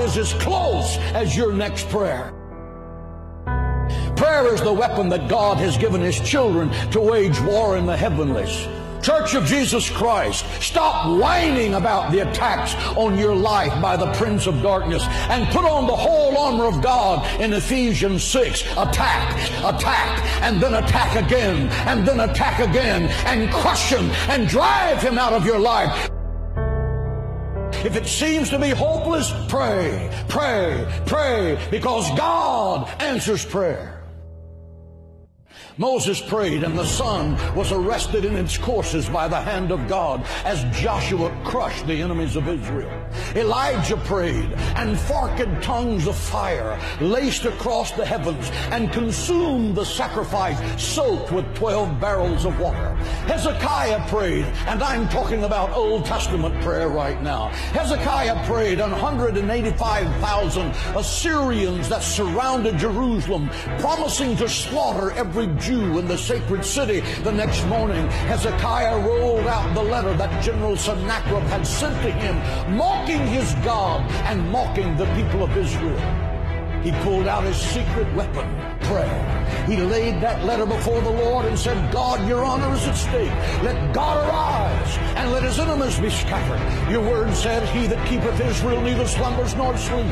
Is as close as your next prayer. Prayer is the weapon that God has given His children to wage war in the heavenlies. Church of Jesus Christ, stop whining about the attacks on your life by the Prince of Darkness and put on the whole armor of God in Ephesians 6. Attack, attack, and then attack again, and then attack again, and crush him and drive him out of your life. If it seems to be hopeless, pray, pray, pray, because God answers prayer. Moses prayed, and the sun was arrested in its courses by the hand of God as Joshua crushed the enemies of Israel. Elijah prayed, and forked tongues of fire laced across the heavens and consumed the sacrifice soaked with 12 barrels of water. Hezekiah prayed, and I'm talking about Old Testament prayer right now. Hezekiah prayed, and 185,000 Assyrians that surrounded Jerusalem, promising to slaughter every Jew in the sacred city. The next morning, Hezekiah rolled out the letter that General Sennacherib had sent to him, mocking his God and mocking the people of Israel. He pulled out his secret weapon, prayer. He laid that letter before the Lord and said, God, your honor is at stake. Let God arise and let his enemies be scattered. Your word said, He that keepeth Israel neither slumbers nor sleep.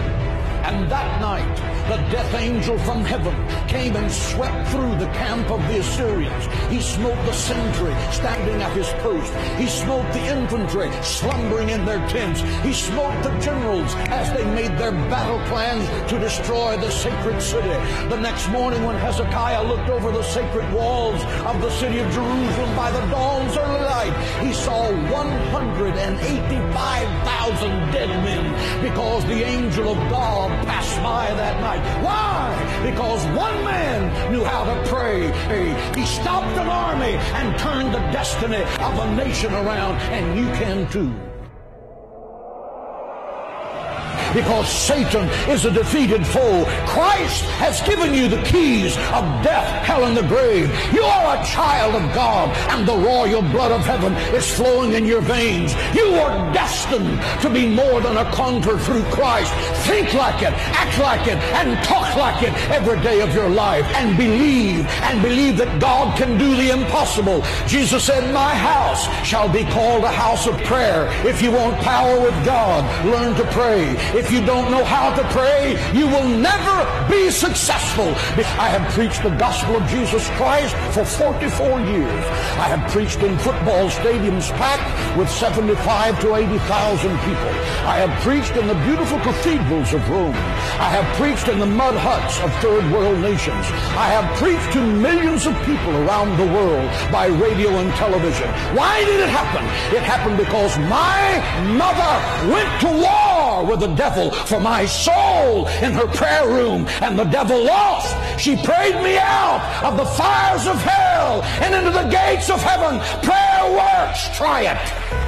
And that night, the death angel from heaven came and swept through the camp of the Assyrians. He smote the sentry standing at his post. He smote the infantry slumbering in their tents. He smote the generals as they made their battle plans to destroy the sacred city. The next morning when Hezekiah looked over the sacred walls of the city of Jerusalem by the dawn's early light, he saw 185,000 dead men because the angel of God passed by that night. Why? Because one man knew how to pray. He stopped an army and turned the destiny of a nation around, and you can too because Satan is a defeated foe. Christ has given you the keys of death, hell, and the grave. You are a child of God, and the royal blood of heaven is flowing in your veins. You are destined to be more than a conqueror through Christ. Think like it, act like it, and talk like it every day of your life, and believe, and believe that God can do the impossible. Jesus said, My house shall be called a house of prayer. If you want power with God, learn to pray. If you don't know how to pray, you will never be successful. I have preached the gospel of Jesus Christ for 44 years. I have preached in football stadiums packed with 75 to 80,000 people. I have preached in the beautiful cathedrals of Rome. I have preached in the mud huts of third world nations. I have preached to millions of people around the world by radio and television. Why did it happen? It happened because my mother went to war with the devil for my soul in her prayer room and the devil lost. She prayed me out of the fires of hell and into the gates of heaven. Prayer works. Try it.